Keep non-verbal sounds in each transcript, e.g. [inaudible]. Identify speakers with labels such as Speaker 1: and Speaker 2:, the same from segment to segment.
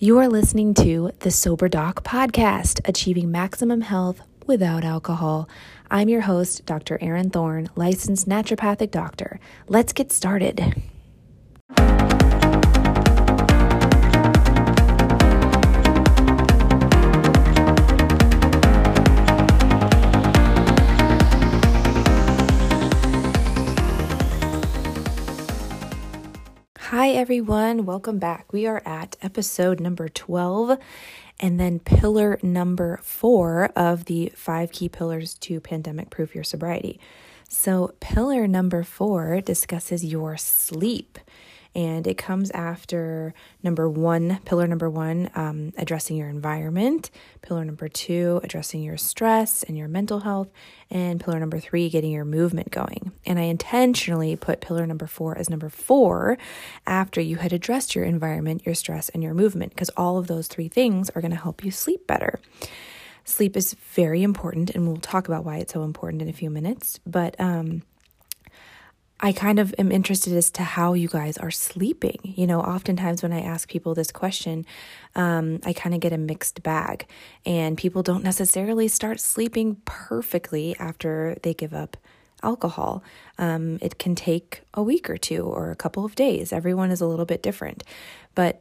Speaker 1: You are listening to the Sober Doc podcast, achieving maximum health without alcohol. I'm your host, Dr. Erin Thorne, licensed naturopathic doctor. Let's get started. Hi, everyone. Welcome back. We are at episode number 12 and then pillar number four of the five key pillars to pandemic proof your sobriety. So, pillar number four discusses your sleep and it comes after number one, pillar number one, um, addressing your environment, pillar number two, addressing your stress and your mental health, and pillar number three, getting your movement going. And I intentionally put pillar number four as number four after you had addressed your environment, your stress, and your movement, because all of those three things are going to help you sleep better. Sleep is very important, and we'll talk about why it's so important in a few minutes. But um, I kind of am interested as to how you guys are sleeping. You know, oftentimes when I ask people this question, um, I kind of get a mixed bag, and people don't necessarily start sleeping perfectly after they give up alcohol. Um, it can take a week or two or a couple of days. Everyone is a little bit different. But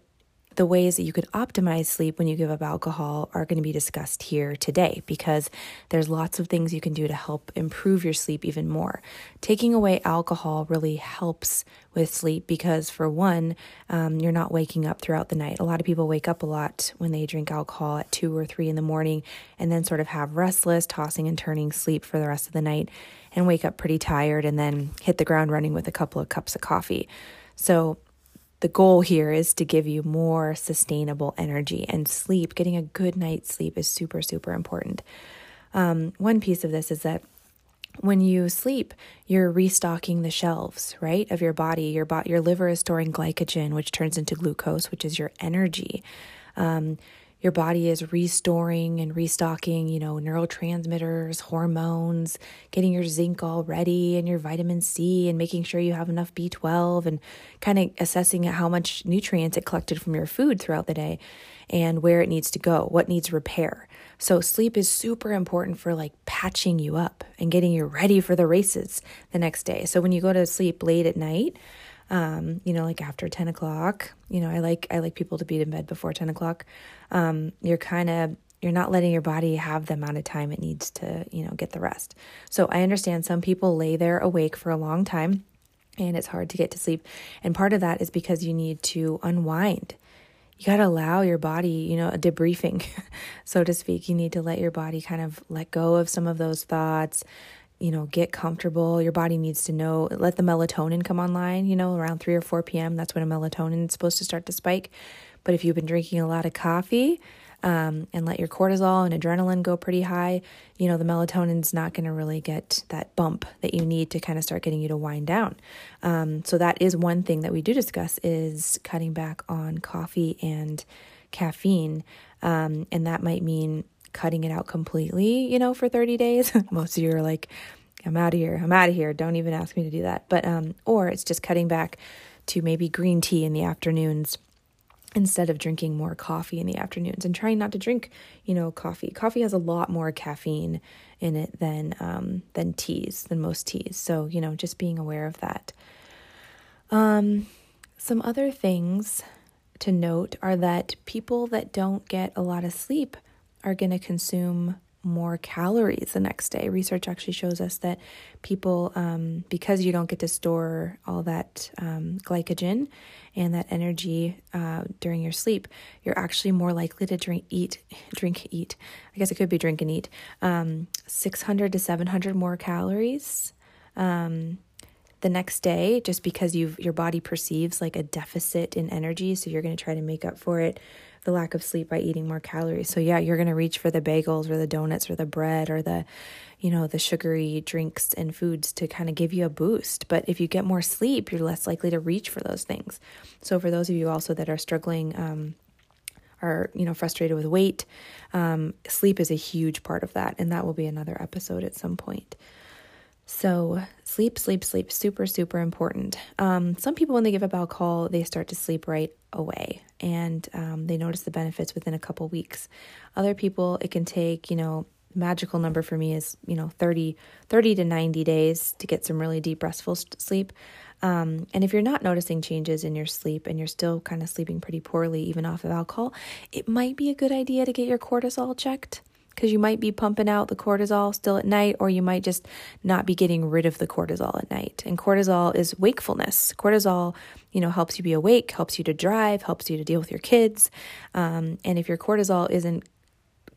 Speaker 1: the ways that you could optimize sleep when you give up alcohol are going to be discussed here today because there's lots of things you can do to help improve your sleep even more. Taking away alcohol really helps with sleep because, for one, um, you're not waking up throughout the night. A lot of people wake up a lot when they drink alcohol at two or three in the morning and then sort of have restless, tossing and turning sleep for the rest of the night and wake up pretty tired and then hit the ground running with a couple of cups of coffee. So, the goal here is to give you more sustainable energy and sleep. Getting a good night's sleep is super, super important. Um, one piece of this is that when you sleep, you're restocking the shelves, right, of your body. Your bo- your liver is storing glycogen, which turns into glucose, which is your energy. Um, your body is restoring and restocking, you know, neurotransmitters, hormones, getting your zinc all ready and your vitamin C and making sure you have enough B12 and kind of assessing how much nutrients it collected from your food throughout the day and where it needs to go, what needs repair. So sleep is super important for like patching you up and getting you ready for the races the next day. So when you go to sleep late at night, um, you know, like after 10 o'clock, you know, I like, I like people to be in bed before 10 o'clock. Um, you're kind of, you're not letting your body have the amount of time it needs to, you know, get the rest. So I understand some people lay there awake for a long time and it's hard to get to sleep. And part of that is because you need to unwind. You got to allow your body, you know, a debriefing, [laughs] so to speak. You need to let your body kind of let go of some of those thoughts, you know, get comfortable. Your body needs to know, let the melatonin come online, you know, around 3 or 4 p.m. That's when a melatonin is supposed to start to spike. But if you've been drinking a lot of coffee um, and let your cortisol and adrenaline go pretty high, you know, the melatonin's not going to really get that bump that you need to kind of start getting you to wind down. Um, so that is one thing that we do discuss is cutting back on coffee and caffeine. Um, and that might mean cutting it out completely, you know, for 30 days. [laughs] Most of you are like, I'm out of here. I'm out of here. Don't even ask me to do that. But, um, or it's just cutting back to maybe green tea in the afternoons instead of drinking more coffee in the afternoons and trying not to drink, you know, coffee. Coffee has a lot more caffeine in it than, um, than teas, than most teas. So, you know, just being aware of that. Um, some other things to note are that people that don't get a lot of sleep are going to consume more calories the next day. Research actually shows us that people, um, because you don't get to store all that um, glycogen and that energy uh, during your sleep, you're actually more likely to drink, eat, [laughs] drink, eat. I guess it could be drink and eat. Um, 600 to 700 more calories. Um, the next day, just because you've your body perceives like a deficit in energy, so you're going to try to make up for it the lack of sleep by eating more calories. So yeah, you're going to reach for the bagels or the donuts or the bread or the you know, the sugary drinks and foods to kind of give you a boost. But if you get more sleep, you're less likely to reach for those things. So for those of you also that are struggling um are you know frustrated with weight um, sleep is a huge part of that and that will be another episode at some point so Sleep, sleep, sleep, super, super important. Um, some people, when they give up alcohol, they start to sleep right away and um, they notice the benefits within a couple weeks. Other people, it can take, you know, magical number for me is, you know, 30, 30 to 90 days to get some really deep, restful sleep. Um, and if you're not noticing changes in your sleep and you're still kind of sleeping pretty poorly, even off of alcohol, it might be a good idea to get your cortisol checked because you might be pumping out the cortisol still at night, or you might just not be getting rid of the cortisol at night. And cortisol is wakefulness. Cortisol, you know, helps you be awake, helps you to drive, helps you to deal with your kids. Um, and if your cortisol isn't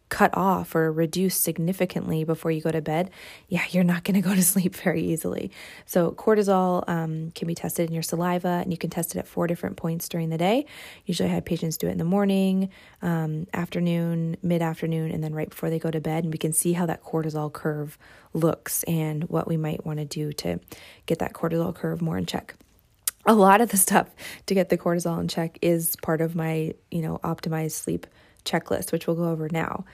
Speaker 1: cut off or reduced significantly before you go to bed, yeah, you're not going to go to [laughs] sleep very easily. So, cortisol um, can be tested in your saliva, and you can test it at four different points during the day. Usually, I have patients do it in the morning, um, afternoon, mid afternoon, and then right before they go to bed. And we can see how that cortisol curve looks and what we might want to do to get that cortisol curve more in check a lot of the stuff to get the cortisol in check is part of my, you know, optimized sleep checklist, which we'll go over now.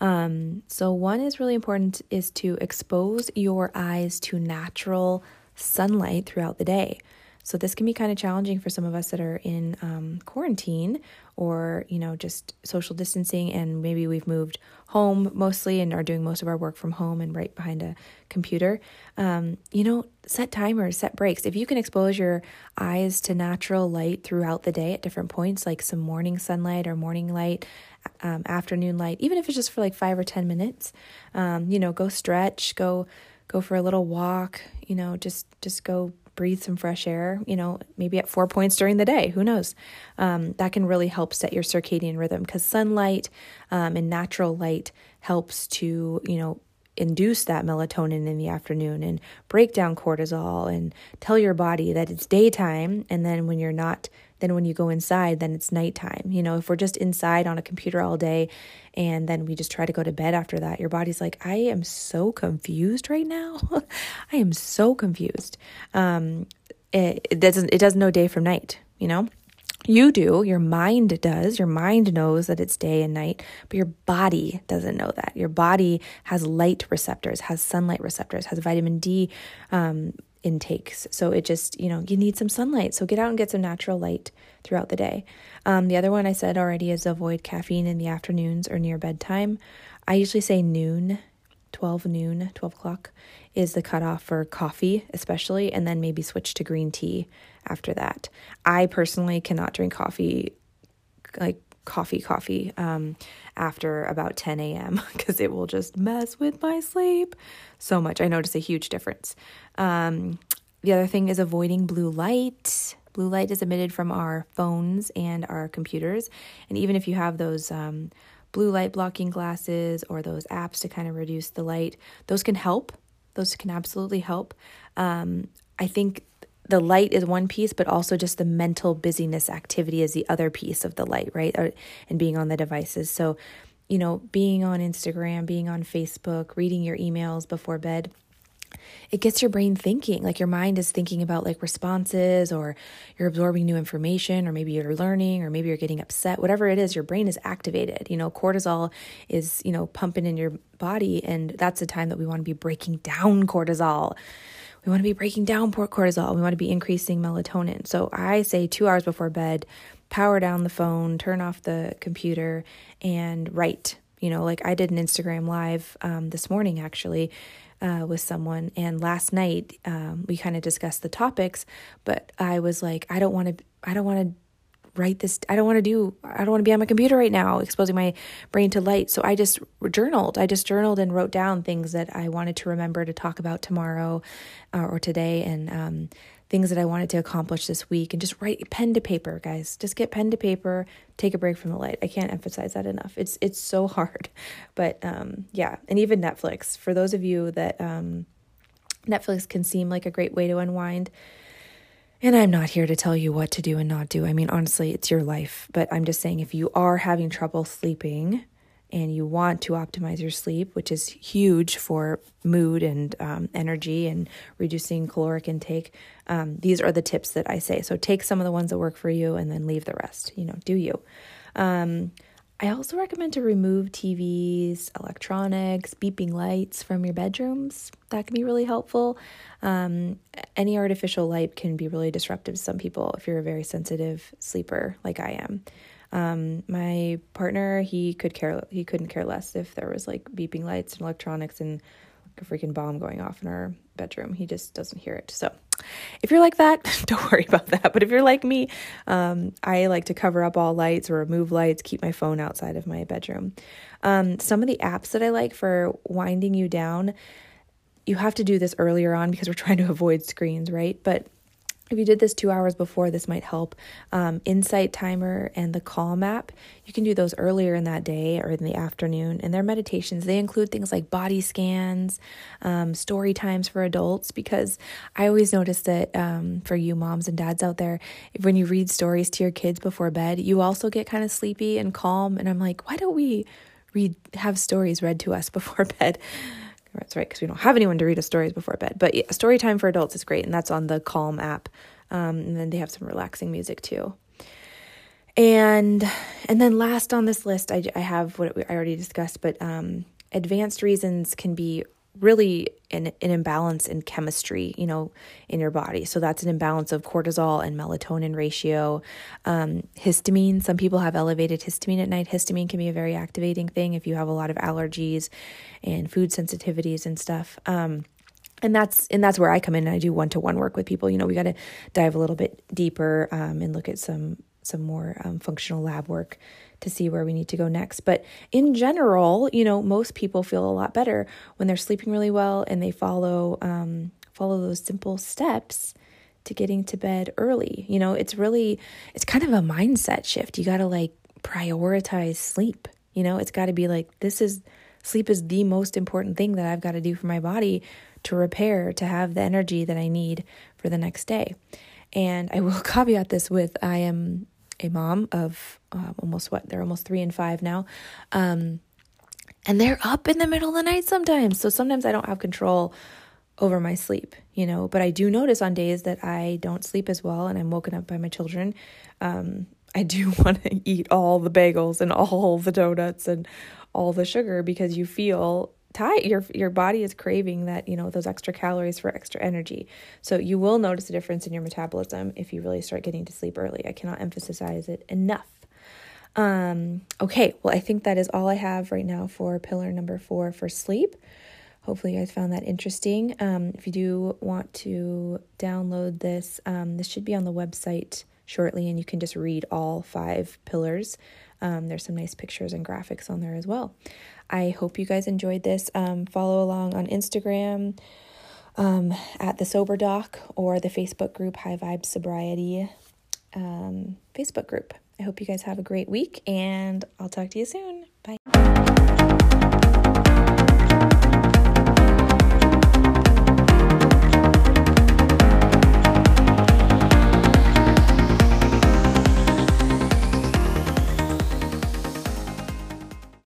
Speaker 1: Um, so, one is really important is to expose your eyes to natural sunlight throughout the day. So this can be kind of challenging for some of us that are in um, quarantine or, you know, just social distancing, and maybe we've moved home mostly and are doing most of our work from home and right behind a computer. Um, you know, set timers, set breaks. If you can expose your eyes to natural light throughout the day at different points, like some morning sunlight or morning light, um, afternoon light, even if it's just for like five or 10 minutes, um, you know, go stretch, go go for a little walk, you know, just just go breathe some fresh air, you know, maybe at four points during the day. Who knows? Um, that can really help set your circadian rhythm because sunlight um, and natural light helps to, you know, induce that melatonin in the afternoon and break down cortisol and tell your body that it's daytime. And then when you're not then when you go inside, then it's nighttime. You know, if we're just inside on a computer all day and then we just try to go to bed after that, your body's like, I am so confused right now. [laughs] I am so confused. Um, it, it doesn't it doesn't know day from night, you know? You do, your mind does. Your mind knows that it's day and night, but your body doesn't know that. Your body has light receptors, has sunlight receptors, has vitamin D um, intakes. So it just, you know, you need some sunlight. So get out and get some natural light throughout the day. Um, the other one I said already is avoid caffeine in the afternoons or near bedtime. I usually say noon, 12 noon, 12 o'clock is the cutoff for coffee, especially, and then maybe switch to green tea after that. I personally cannot drink coffee like coffee coffee um, after about 10 a.m. because [laughs] it will just mess with my sleep so much. I notice a huge difference. Um, the other thing is avoiding blue light. Blue light is emitted from our phones and our computers. And even if you have those um, blue light blocking glasses or those apps to kind of reduce the light, those can help. Those can absolutely help. Um, I think the light is one piece, but also just the mental busyness activity is the other piece of the light, right? Or, and being on the devices. So, you know, being on Instagram, being on Facebook, reading your emails before bed, it gets your brain thinking. Like your mind is thinking about like responses, or you're absorbing new information, or maybe you're learning, or maybe you're getting upset. Whatever it is, your brain is activated. You know, cortisol is, you know, pumping in your body, and that's the time that we want to be breaking down cortisol we want to be breaking down cortisol. We want to be increasing melatonin. So I say two hours before bed, power down the phone, turn off the computer, and write. You know, like I did an Instagram live um, this morning actually uh, with someone, and last night um, we kind of discussed the topics. But I was like, I don't want to. I don't want to write this i don't want to do i don't want to be on my computer right now exposing my brain to light. So i just journaled. I just journaled and wrote down things that i wanted to remember to talk about tomorrow uh, or today and um, things that i wanted to accomplish this week. And just write pen to paper guys. Just get pen to paper take a break from the light. I can't emphasize that enough. It's it's so [laughs] hard. But um, yeah. And even netflix. For those of you that um, netflix can seem like a great way to unwind and I'm not here to tell you what to do and not do. I mean, honestly, it's your life. But I'm just saying if you are having trouble sleeping and you want to optimize your sleep, which is huge for mood and um, energy and reducing caloric intake, um, these are the tips that I say. So take some of the ones that work for you and then leave the rest. You know, do you. Um, I also recommend to remove TVs, electronics, beeping lights from your bedrooms. That can be really helpful. Um, any artificial light can be really disruptive to some people if you're a very sensitive sleeper like I am. Um, my partner, he could care he couldn't care less if there was like beeping lights and electronics and like a freaking bomb going off in our bedroom. He just doesn't hear it. So if you're like that, [laughs] don't worry about that. But if you're like me, um, I like to cover up all lights or remove lights, keep my phone outside of my bedroom. Um, some of the apps that I like for winding you down, you have to do this earlier on because we're [laughs] trying to avoid screens, right? But if you did this two hours before, this might help. Um, Insight Timer and the Calm app, you can do those earlier in that day or in the afternoon. And their meditations, they include things like body scans, um, story times for adults, because I always notice that um, for you moms and dads out there, when you read stories to your kids before bed, you also get kind of sleepy and calm. And I'm like, why don't we read, have stories read to us [laughs] before bed? That's right, because we don't have anyone to read us stories before bed. But yeah, story time for adults is great, and that's on the Calm app. Um, and then they have some relaxing music too. And and then last on this list, I, I have what I already discussed, but um, advanced reasons can be really an, an imbalance in chemistry, you know, in your body. So that's an imbalance of cortisol and melatonin ratio. Um, histamine, some people have elevated histamine at night. Histamine can be a very activating thing if you have a lot of allergies and food sensitivities and stuff. Um, and that's and that's where I come in and I do one to one work with people. You know, we got to dive a little bit deeper um, and look at some some more um, functional lab work to see where we need to go next. But in general, you know, most people feel a lot better when they're sleeping really well and they follow um, follow those simple steps to getting to bed early. You know, it's really it's kind of a mindset shift. You got to like prioritize sleep. You know, it's got to be like this is sleep is the most important thing that I've got to do for my body to repair, to have the energy that I need for the next day. And I will [laughs] caveat this with I am a mom of uh, almost what they're almost three and five now. Um, and they're up in the middle of the night sometimes. So sometimes I don't have control over my sleep, you know, but I do notice on days that I don't sleep as well and I'm woken up by my children. Um, I do [laughs] want to eat all the bagels and all the donuts and all the sugar because you feel your your body is craving that you know those extra calories for extra energy. So you will notice a difference in your metabolism if you really start getting to sleep early. I cannot emphasize it enough. Um okay well i think that is all i have right now for pillar number four for sleep. Hopefully you guys found that interesting. Um, if you do want to download this um, this should be on the website shortly and you can just read all five pillars. Um, there's some nice pictures and graphics on there as well I hope you guys enjoyed this. Um, follow along on Instagram um, at the Sober Doc or the Facebook group High Vibe Sobriety um, Facebook group. I hope you guys have a great week and I'll talk to you soon.